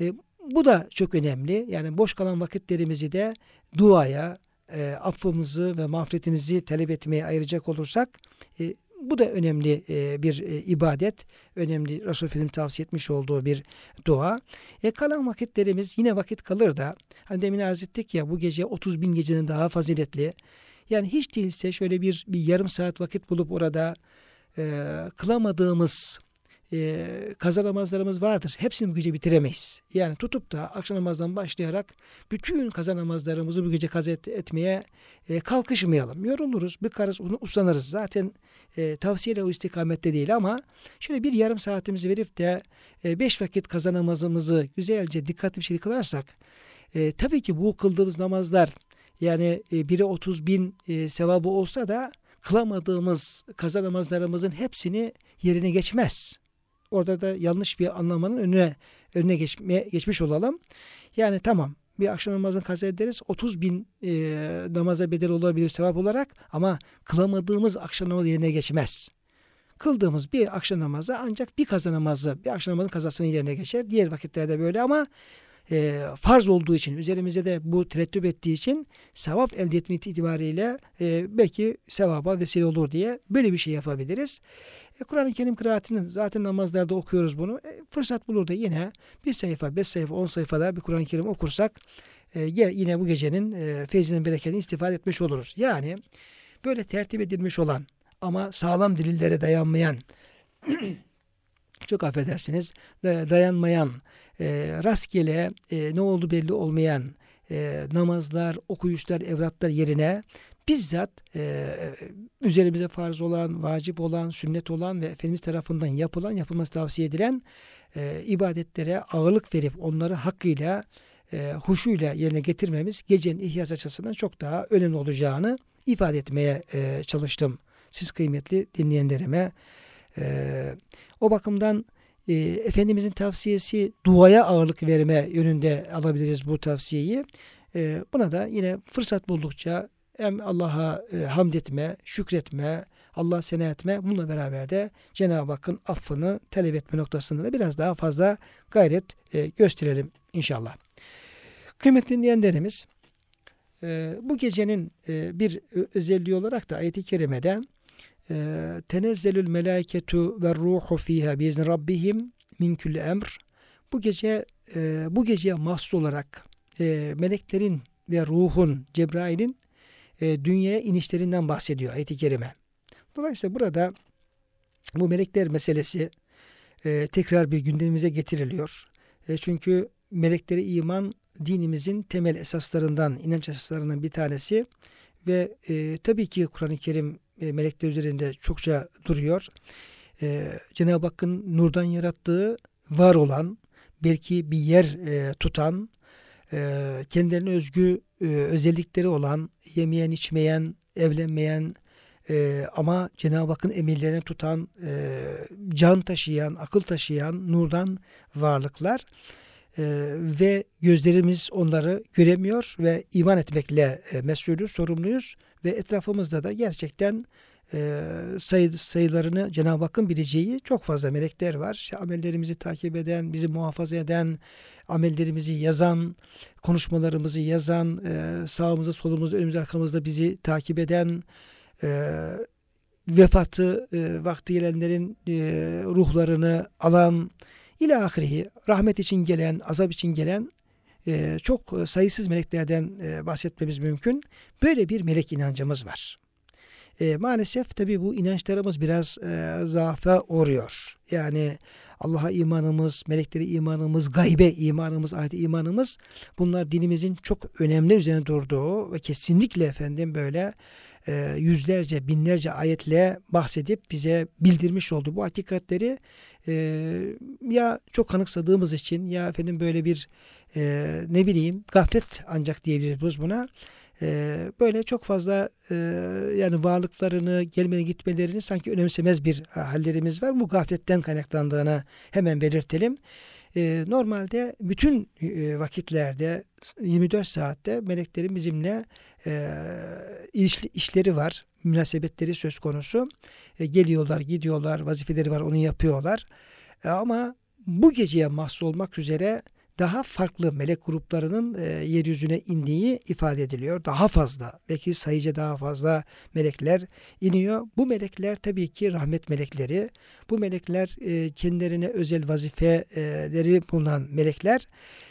e, bu da çok önemli. Yani boş kalan vakitlerimizi de duaya, e, affımızı ve mağfiretimizi talep etmeye ayıracak olursak e, bu da önemli e, bir e, ibadet. Önemli Resul Efendim tavsiye etmiş olduğu bir dua. E, kalan vakitlerimiz yine vakit kalır da hani demin arz ettik ya bu gece 30 bin gecenin daha faziletli. Yani hiç değilse şöyle bir, bir yarım saat vakit bulup orada e, kılamadığımız e, kaza namazlarımız vardır. Hepsini bu gece bitiremeyiz. Yani tutup da akşam namazdan başlayarak bütün kaza namazlarımızı bu gece kaza et, etmeye e, kalkışmayalım. Yoruluruz, bıkarız, uslanırız. Zaten e, tavsiyeyle o istikamette değil ama şöyle bir yarım saatimizi verip de e, beş vakit kaza namazımızı güzelce dikkatli bir şekilde kılarsak e, tabii ki bu kıldığımız namazlar yani e, biri 30 bin e, sevabı olsa da kılamadığımız kaza namazlarımızın hepsini yerine geçmez. Orada da yanlış bir anlamanın önüne önüne geçme, geçmiş olalım. Yani tamam bir akşam namazını kaza ederiz. 30 bin e, namaza bedel olabilir sevap olarak ama kılamadığımız akşam namazı yerine geçmez. Kıldığımız bir akşam namazı ancak bir kaza namazı, bir akşam namazının kazasının yerine geçer. Diğer vakitlerde böyle ama e, farz olduğu için, üzerimize de bu terettüp ettiği için sevap elde etme itibariyle e, belki sevaba vesile olur diye böyle bir şey yapabiliriz. E, Kur'an-ı Kerim kıraatinin zaten namazlarda okuyoruz bunu. E, fırsat bulur da yine bir sayfa, beş sayfa, on sayfada bir Kur'an-ı Kerim okursak e, yine bu gecenin e, feyzinin bereketini istifade etmiş oluruz. Yani böyle tertip edilmiş olan ama sağlam delillere dayanmayan çok affedersiniz dayanmayan e, rastgele e, ne oldu belli olmayan e, namazlar, okuyuşlar, evratlar yerine bizzat e, üzerimize farz olan, vacip olan, sünnet olan ve Efendimiz tarafından yapılan, yapılması tavsiye edilen ibadetlere ağırlık verip onları hakkıyla, e, huşuyla yerine getirmemiz gecenin ihyas açısından çok daha önemli olacağını ifade etmeye çalıştım. Siz kıymetli dinleyenlerime. E, o bakımdan e, Efendimizin tavsiyesi duaya ağırlık verme yönünde alabiliriz bu tavsiyeyi. E, buna da yine fırsat buldukça hem Allah'a e, hamd etme, şükretme, Allah sena etme bununla beraber de Cenab-ı Hakk'ın affını talep etme noktasında da biraz daha fazla gayret e, gösterelim inşallah. Kıymetli dinleyenlerimiz e, bu gecenin e, bir özelliği olarak da ayet-i kerimede tenezzelül melaiketu ve ruhu fiha biizni rabbihim min kulli emr. Bu gece e, bu geceye mahsus olarak e, meleklerin ve ruhun Cebrail'in e, dünyaya inişlerinden bahsediyor ayet-i kerime. Dolayısıyla burada bu melekler meselesi tekrar bir gündemimize getiriliyor. Çünkü meleklere iman dinimizin temel esaslarından, inanç esaslarından bir tanesi ve tabii ki Kur'an-ı Kerim e, melekler üzerinde çokça duruyor. E, Cenab-ı Hakk'ın nurdan yarattığı var olan belki bir yer e, tutan e, kendilerine özgü e, özellikleri olan yemeyen içmeyen evlenmeyen e, ama Cenab-ı Hakk'ın emirlerini tutan, e, can taşıyan, akıl taşıyan nurdan varlıklar e, ve gözlerimiz onları göremiyor ve iman etmekle e, mesulü, sorumluyuz ve etrafımızda da gerçekten e, sayı, sayılarını Cenab-ı Hakk'ın bileceği çok fazla melekler var. İşte amellerimizi takip eden, bizi muhafaza eden, amellerimizi yazan, konuşmalarımızı yazan, e, sağımızda, solumuzda, önümüzde, arkamızda bizi takip eden, e, vefatı e, vakti gelenlerin e, ruhlarını alan, ilahirihi, rahmet için gelen, azap için gelen çok sayısız meleklerden bahsetmemiz mümkün. Böyle bir melek inancımız var. E, maalesef tabi bu inançlarımız biraz e, zaafa uğruyor. Yani Allah'a imanımız, melekleri imanımız, gaybe imanımız, ahirete imanımız bunlar dinimizin çok önemli üzerine durduğu ve kesinlikle efendim böyle e, yüzlerce, binlerce ayetle bahsedip bize bildirmiş olduğu bu hakikatleri e, ya çok kanıksadığımız için ya efendim böyle bir e, ne bileyim gaflet ancak diyebiliriz buna böyle çok fazla yani varlıklarını, gelmeni gitmelerini sanki önemsemez bir hallerimiz var. Bu gafletten kaynaklandığını hemen belirtelim. Normalde bütün vakitlerde 24 saatte meleklerin bizimle iş, işleri var, münasebetleri söz konusu. Geliyorlar, gidiyorlar, vazifeleri var, onu yapıyorlar. Ama bu geceye mahsus olmak üzere daha farklı melek gruplarının e, yeryüzüne indiği ifade ediliyor. Daha fazla, belki sayıca daha fazla melekler iniyor. Bu melekler tabii ki rahmet melekleri. Bu melekler e, kendilerine özel vazifeleri bulunan melekler.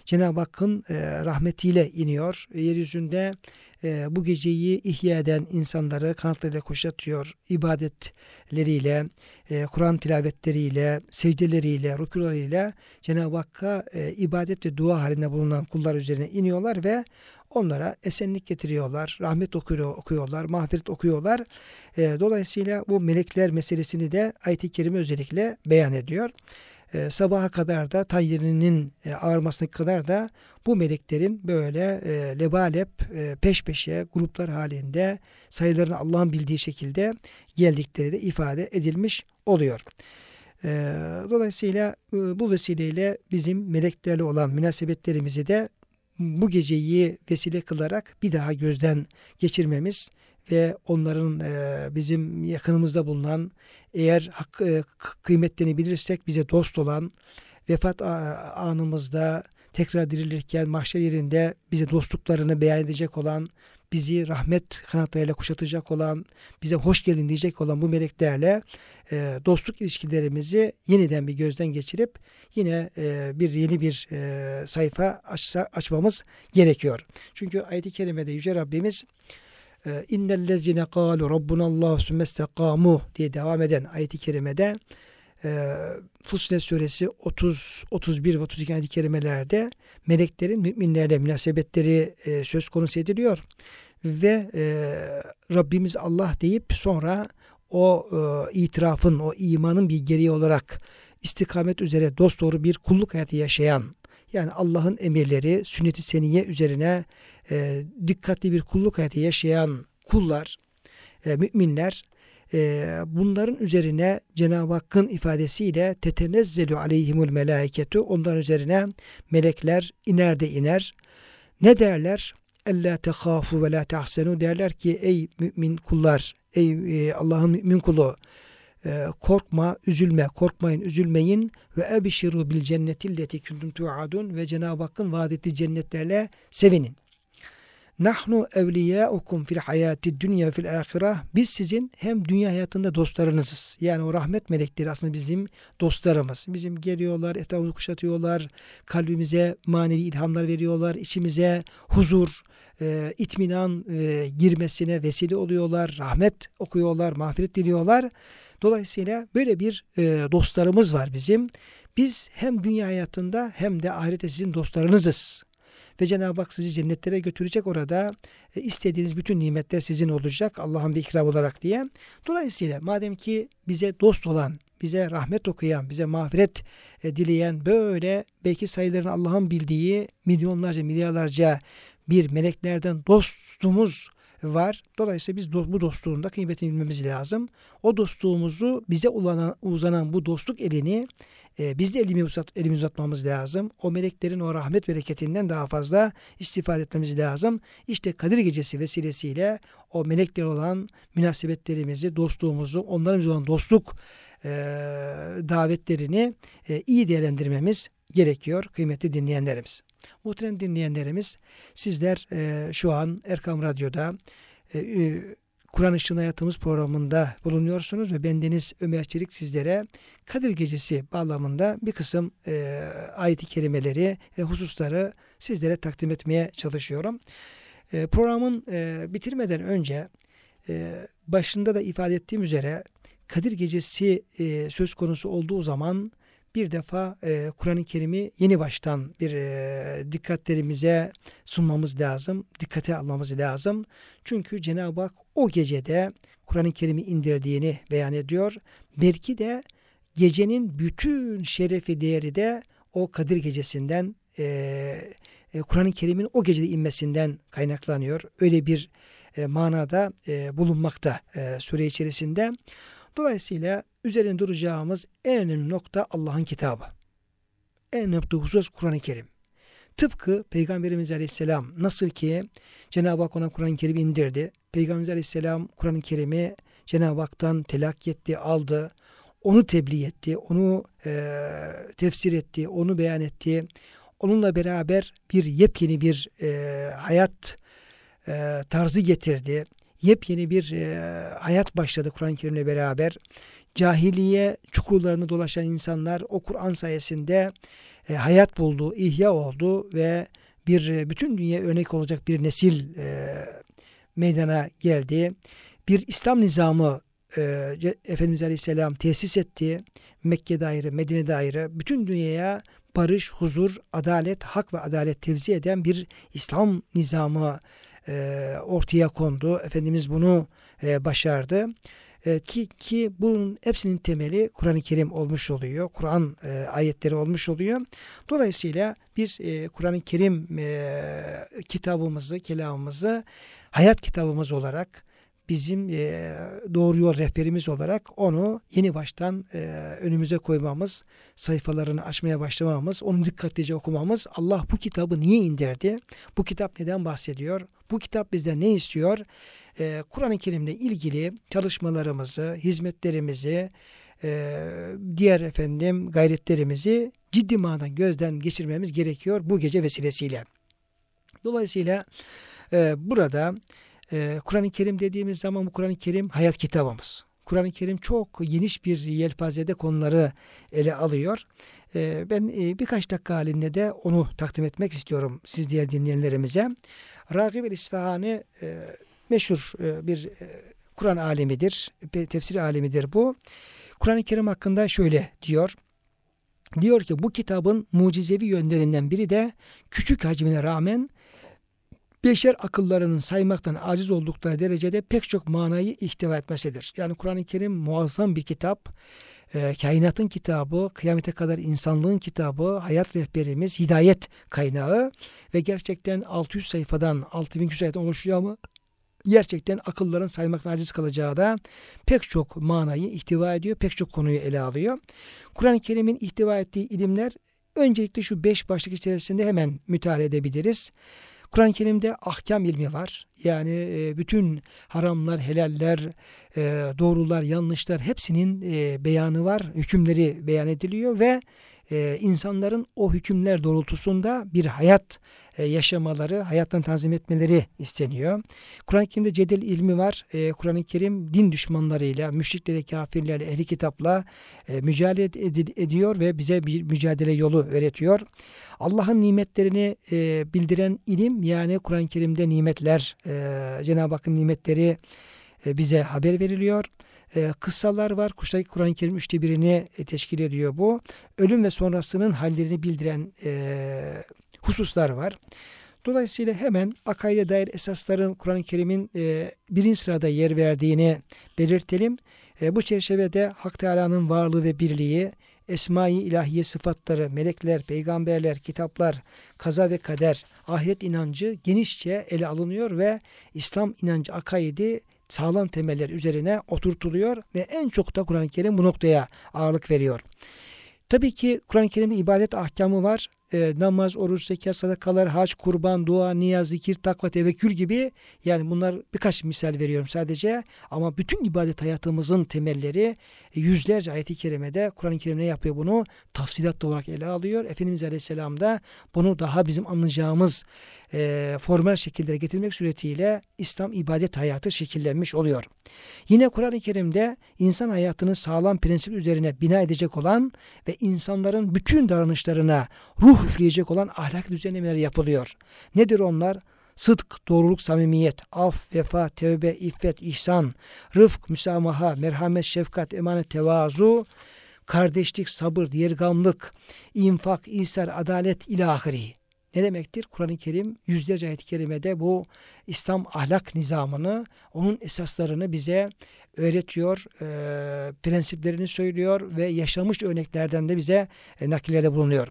Cenab-ı Hakk'ın e, rahmetiyle iniyor. Yeryüzünde e, bu geceyi ihya eden insanları kanatlarıyla kuşatıyor. ibadetleriyle, e, Kur'an tilavetleriyle, secdeleriyle, rükularıyla Cenab-ı Hakk'a e, ibadet ve dua halinde bulunan kullar üzerine iniyorlar ve onlara esenlik getiriyorlar, rahmet okuyor, okuyorlar, mağfiret okuyorlar. E, dolayısıyla bu melekler meselesini de ayet-i kerime özellikle beyan ediyor e, sabaha kadar da tayyirinin e, ağarmasına kadar da bu meleklerin böyle e, lebalep e, peş peşe gruplar halinde sayılarını Allah'ın bildiği şekilde geldikleri de ifade edilmiş oluyor. E, dolayısıyla e, bu vesileyle bizim meleklerle olan münasebetlerimizi de bu geceyi vesile kılarak bir daha gözden geçirmemiz ve onların e, bizim yakınımızda bulunan eğer hak, e, kıymetlerini bilirsek bize dost olan vefat anımızda tekrar dirilirken mahşer yerinde bize dostluklarını beyan edecek olan bizi rahmet kanatlarıyla kuşatacak olan, bize hoş geldin diyecek olan bu meleklerle e, dostluk ilişkilerimizi yeniden bir gözden geçirip yine e, bir yeni bir e, sayfa açsa, açmamız gerekiyor. Çünkü ayet-i kerimede Yüce Rabbimiz İnnellezine kâlu rabbunallahu sümmestekamu diye devam eden ayeti kerimede e, suresi 30, 31 ve 32 ayet-i kerimelerde meleklerin müminlerle münasebetleri e, söz konusu ediliyor. Ve e, Rabbimiz Allah deyip sonra o e, itirafın, o imanın bir gereği olarak istikamet üzere dosdoğru bir kulluk hayatı yaşayan yani Allah'ın emirleri sünnet-i seniye üzerine e, dikkatli bir kulluk hayatı yaşayan kullar, e, müminler e, bunların üzerine Cenab-ı Hakk'ın ifadesiyle tetenezzelu aleyhimul melaiketu onların üzerine melekler iner de iner. Ne derler? Ella tehafu ve la tahsenu derler ki ey mümin kullar, ey e, Allah'ın mümin kulu e, korkma, üzülme, korkmayın, üzülmeyin ve ebşiru bil cennetilleti kuntum tuadun ve Cenab-ı Hakk'ın vaad ettiği cennetlerle sevinin. Nahnu evliyaukum fil hayati dünya fil ahireh. Biz sizin hem dünya hayatında dostlarınızız. Yani o rahmet melekleri aslında bizim dostlarımız. Bizim geliyorlar, etrafımızı kuşatıyorlar, kalbimize manevi ilhamlar veriyorlar, içimize huzur, e, itminan e, girmesine vesile oluyorlar, rahmet okuyorlar, mağfiret diliyorlar. Dolayısıyla böyle bir e, dostlarımız var bizim. Biz hem dünya hayatında hem de ahirette sizin dostlarınızız. Ve Cenab-ı Hak sizi cennetlere götürecek orada. E, istediğiniz bütün nimetler sizin olacak Allah'ın bir ikram olarak diye. Dolayısıyla madem ki bize dost olan, bize rahmet okuyan, bize mağfiret e, dileyen böyle belki sayılarını Allah'ın bildiği milyonlarca, milyarlarca bir meleklerden dostumuz var. Dolayısıyla biz bu dostluğun da kıymetini bilmemiz lazım. O dostluğumuzu bize uzanan, uzanan bu dostluk elini e, biz de elimi uzat, elimizi uzatmamız lazım. O meleklerin o rahmet bereketinden daha fazla istifade etmemiz lazım. İşte Kadir Gecesi vesilesiyle o melekler olan münasebetlerimizi, dostluğumuzu, onların olan dostluk e, davetlerini e, iyi değerlendirmemiz gerekiyor kıymetli dinleyenlerimiz. Muhterem dinleyenlerimiz sizler e, şu an Erkam Radyo'da e, Kur'an Işığın Hayatımız programında bulunuyorsunuz ve bendeniz Ömer Çelik sizlere Kadir Gecesi bağlamında bir kısım e, ayet-i kerimeleri ve hususları sizlere takdim etmeye çalışıyorum. E, programın e, bitirmeden önce e, başında da ifade ettiğim üzere Kadir Gecesi e, söz konusu olduğu zaman bir defa e, Kur'an-ı Kerim'i yeni baştan bir e, dikkatlerimize sunmamız lazım. Dikkate almamız lazım. Çünkü Cenab-ı Hak o gecede Kur'an-ı Kerim'i indirdiğini beyan ediyor. Belki de gecenin bütün şerefi değeri de o Kadir gecesinden e, e, Kur'an-ı Kerim'in o gecede inmesinden kaynaklanıyor. Öyle bir e, manada e, bulunmakta e, süre içerisinde. Dolayısıyla üzerinde duracağımız en önemli nokta Allah'ın kitabı. En önemli husus Kur'an-ı Kerim. Tıpkı Peygamberimiz Aleyhisselam nasıl ki Cenab-ı Hak ona Kur'an-ı Kerim indirdi. Peygamberimiz Aleyhisselam Kur'an-ı Kerim'i Cenab-ı Hak'tan telakki etti, aldı. Onu tebliğ etti, onu e, tefsir etti, onu beyan etti. Onunla beraber bir yepyeni bir e, hayat e, tarzı getirdi yepyeni bir e, hayat başladı Kur'an-ı Kerim'le beraber. Cahiliye çukurlarını dolaşan insanlar o Kur'an sayesinde e, hayat buldu, ihya oldu ve bir e, bütün dünya örnek olacak bir nesil e, meydana geldi. Bir İslam nizamı e, Efendimiz Aleyhisselam tesis etti. Mekke'de ayrı, Medine'de ayrı bütün dünyaya barış, huzur, adalet, hak ve adalet tevzi eden bir İslam nizamı e, ortaya kondu. Efendimiz bunu e, başardı. E, ki ki bunun hepsinin temeli Kur'an-ı Kerim olmuş oluyor. Kur'an e, ayetleri olmuş oluyor. Dolayısıyla biz e, Kur'an-ı Kerim e, kitabımızı, kelamımızı hayat kitabımız olarak bizim e, doğru yol rehberimiz olarak onu yeni baştan e, önümüze koymamız, sayfalarını açmaya başlamamız, onu dikkatlice okumamız, Allah bu kitabı niye indirdi? Bu kitap neden bahsediyor? Bu kitap bizden ne istiyor? E, Kur'an-ı Kerim'le ilgili çalışmalarımızı, hizmetlerimizi, e, diğer efendim gayretlerimizi ciddi manada gözden geçirmemiz gerekiyor bu gece vesilesiyle. Dolayısıyla e, burada ee, Kur'an-ı Kerim dediğimiz zaman bu Kur'an-ı Kerim hayat kitabımız. Kur'an-ı Kerim çok geniş bir yelpazede konuları ele alıyor. Ee, ben e, birkaç dakika halinde de onu takdim etmek istiyorum siz diğer dinleyenlerimize. Ragib el-İsfahani e, meşhur e, bir Kur'an alemidir, tefsir alemidir bu. Kur'an-ı Kerim hakkında şöyle diyor. Diyor ki bu kitabın mucizevi yönlerinden biri de küçük hacmine rağmen beşer akıllarının saymaktan aciz oldukları derecede pek çok manayı ihtiva etmesidir. Yani Kur'an-ı Kerim muazzam bir kitap. E, kainatın kitabı, kıyamete kadar insanlığın kitabı, hayat rehberimiz, hidayet kaynağı ve gerçekten 600 sayfadan 6200 sayfadan oluşuyor ama gerçekten akılların saymaktan aciz kalacağı da pek çok manayı ihtiva ediyor, pek çok konuyu ele alıyor. Kur'an-ı Kerim'in ihtiva ettiği ilimler öncelikle şu beş başlık içerisinde hemen müteala edebiliriz. Kur'an-ı Kerim'de ahkam ilmi var. Yani e, bütün haramlar, helaller, e, doğrular, yanlışlar hepsinin e, beyanı var. Hükümleri beyan ediliyor ve insanların o hükümler doğrultusunda bir hayat e, yaşamaları, hayattan tanzim etmeleri isteniyor. Kur'an-ı Kerim'de cedel ilmi var. E, Kur'an-ı Kerim din düşmanlarıyla, müşriklerle, kafirlerle, ehli kitapla e, mücadele ediyor ve bize bir mücadele yolu öğretiyor. Allah'ın nimetlerini bildiren ilim yani Kur'an-ı Kerim'de nimetler, Cenab-ı Hakk'ın nimetleri bize haber veriliyor e, kıssalar var. Kuştaki Kur'an-ı Kerim üçte birini teşkil ediyor bu. Ölüm ve sonrasının hallerini bildiren e, hususlar var. Dolayısıyla hemen akaide dair esasların Kur'an-ı Kerim'in e, birinci sırada yer verdiğini belirtelim. E, bu çerçevede Hak Teala'nın varlığı ve birliği, esma-i ilahiye sıfatları, melekler, peygamberler, kitaplar, kaza ve kader, ahiret inancı genişçe ele alınıyor ve İslam inancı akaidi sağlam temeller üzerine oturtuluyor ve en çok da Kur'an-ı Kerim bu noktaya ağırlık veriyor. Tabii ki Kur'an-ı Kerim'de ibadet ahkamı var. E, namaz, oruç, zekat, sadakalar, hac, kurban, dua, niyaz, zikir, takva, tevekkül gibi yani bunlar birkaç misal veriyorum sadece. Ama bütün ibadet hayatımızın temelleri e, yüzlerce ayet-i kerimede Kur'an-ı Kerim ne yapıyor bunu? Tafsilatlı olarak ele alıyor. Efendimiz Aleyhisselam da bunu daha bizim anlayacağımız e, formal şekillere getirmek suretiyle İslam ibadet hayatı şekillenmiş oluyor. Yine Kur'an-ı Kerim'de insan hayatını sağlam prensip üzerine bina edecek olan ve insanların bütün davranışlarına ruh üfleyecek olan ahlak düzenlemeler yapılıyor. Nedir onlar? Sıdk, doğruluk, samimiyet, af, vefa, tevbe, iffet, ihsan, rıfk, müsamaha, merhamet, şefkat, emanet, tevazu, kardeşlik, sabır, diyergamlık, infak, isar, adalet ilahiri. Ne demektir? Kur'an-ı Kerim yüzlerce ayet-i kerimede bu İslam ahlak nizamını, onun esaslarını bize öğretiyor, e, prensiplerini söylüyor ve yaşamış örneklerden de bize e, nakillerde bulunuyor.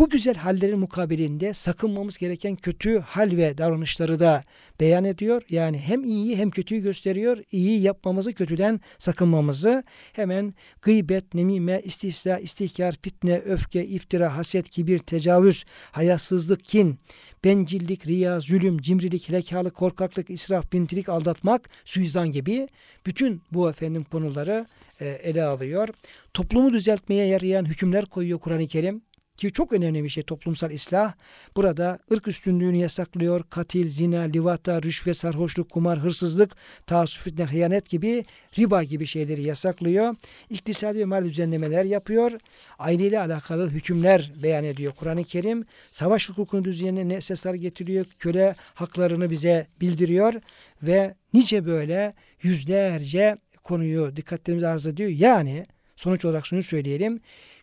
Bu güzel hallerin mukabilinde sakınmamız gereken kötü hal ve davranışları da beyan ediyor. Yani hem iyiyi hem kötüyü gösteriyor. İyiyi yapmamızı, kötüden sakınmamızı. Hemen gıybet, nemime, istihza, istihkar, fitne, öfke, iftira, haset, kibir, tecavüz, hayasızlık, kin, bencillik, riya, zulüm, cimrilik, hilekalık, korkaklık, israf, pintilik, aldatmak, suizan gibi bütün bu efendim konuları e, ele alıyor. Toplumu düzeltmeye yarayan hükümler koyuyor Kur'an-ı Kerim ki çok önemli bir şey toplumsal islah. Burada ırk üstünlüğünü yasaklıyor. Katil, zina, livata, rüşvet, sarhoşluk, kumar, hırsızlık, taassüf, fitne, hıyanet gibi riba gibi şeyleri yasaklıyor. İktisadi ve mal düzenlemeler yapıyor. Aileyle alakalı hükümler beyan ediyor Kur'an-ı Kerim. Savaş hukukunu düzenine esaslar getiriyor. Köle haklarını bize bildiriyor ve nice böyle yüzlerce konuyu dikkatlerimizi arz ediyor. Yani sonuç olarak şunu söyleyelim.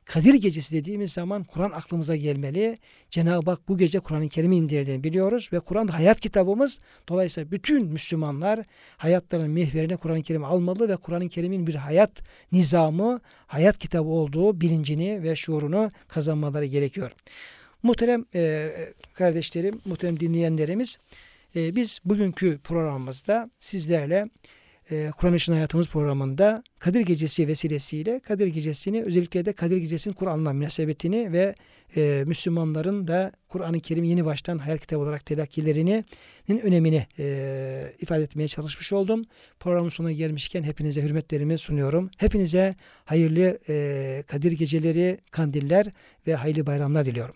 Kadir gecesi dediğimiz zaman Kur'an aklımıza gelmeli. Cenab-ı Hak bu gece Kur'an-ı Kerim'i indirdiğini biliyoruz ve Kur'an hayat kitabımız. Dolayısıyla bütün Müslümanlar hayatlarının mihverine Kur'an-ı Kerim almalı ve Kur'an-ı Kerim'in bir hayat nizamı, hayat kitabı olduğu bilincini ve şuurunu kazanmaları gerekiyor. Muhterem e, kardeşlerim, muhterem dinleyenlerimiz, e, biz bugünkü programımızda sizlerle e, Kur'an Işın Hayatımız programında Kadir Gecesi vesilesiyle Kadir Gecesi'ni özellikle de Kadir Gecesi'nin Kur'an'la münasebetini ve e, Müslümanların da Kur'an-ı Kerim yeni baştan hayal kitabı olarak telakkilerinin önemini e, ifade etmeye çalışmış oldum. Programın sonuna gelmişken hepinize hürmetlerimi sunuyorum. Hepinize hayırlı e, Kadir Geceleri, kandiller ve hayırlı bayramlar diliyorum.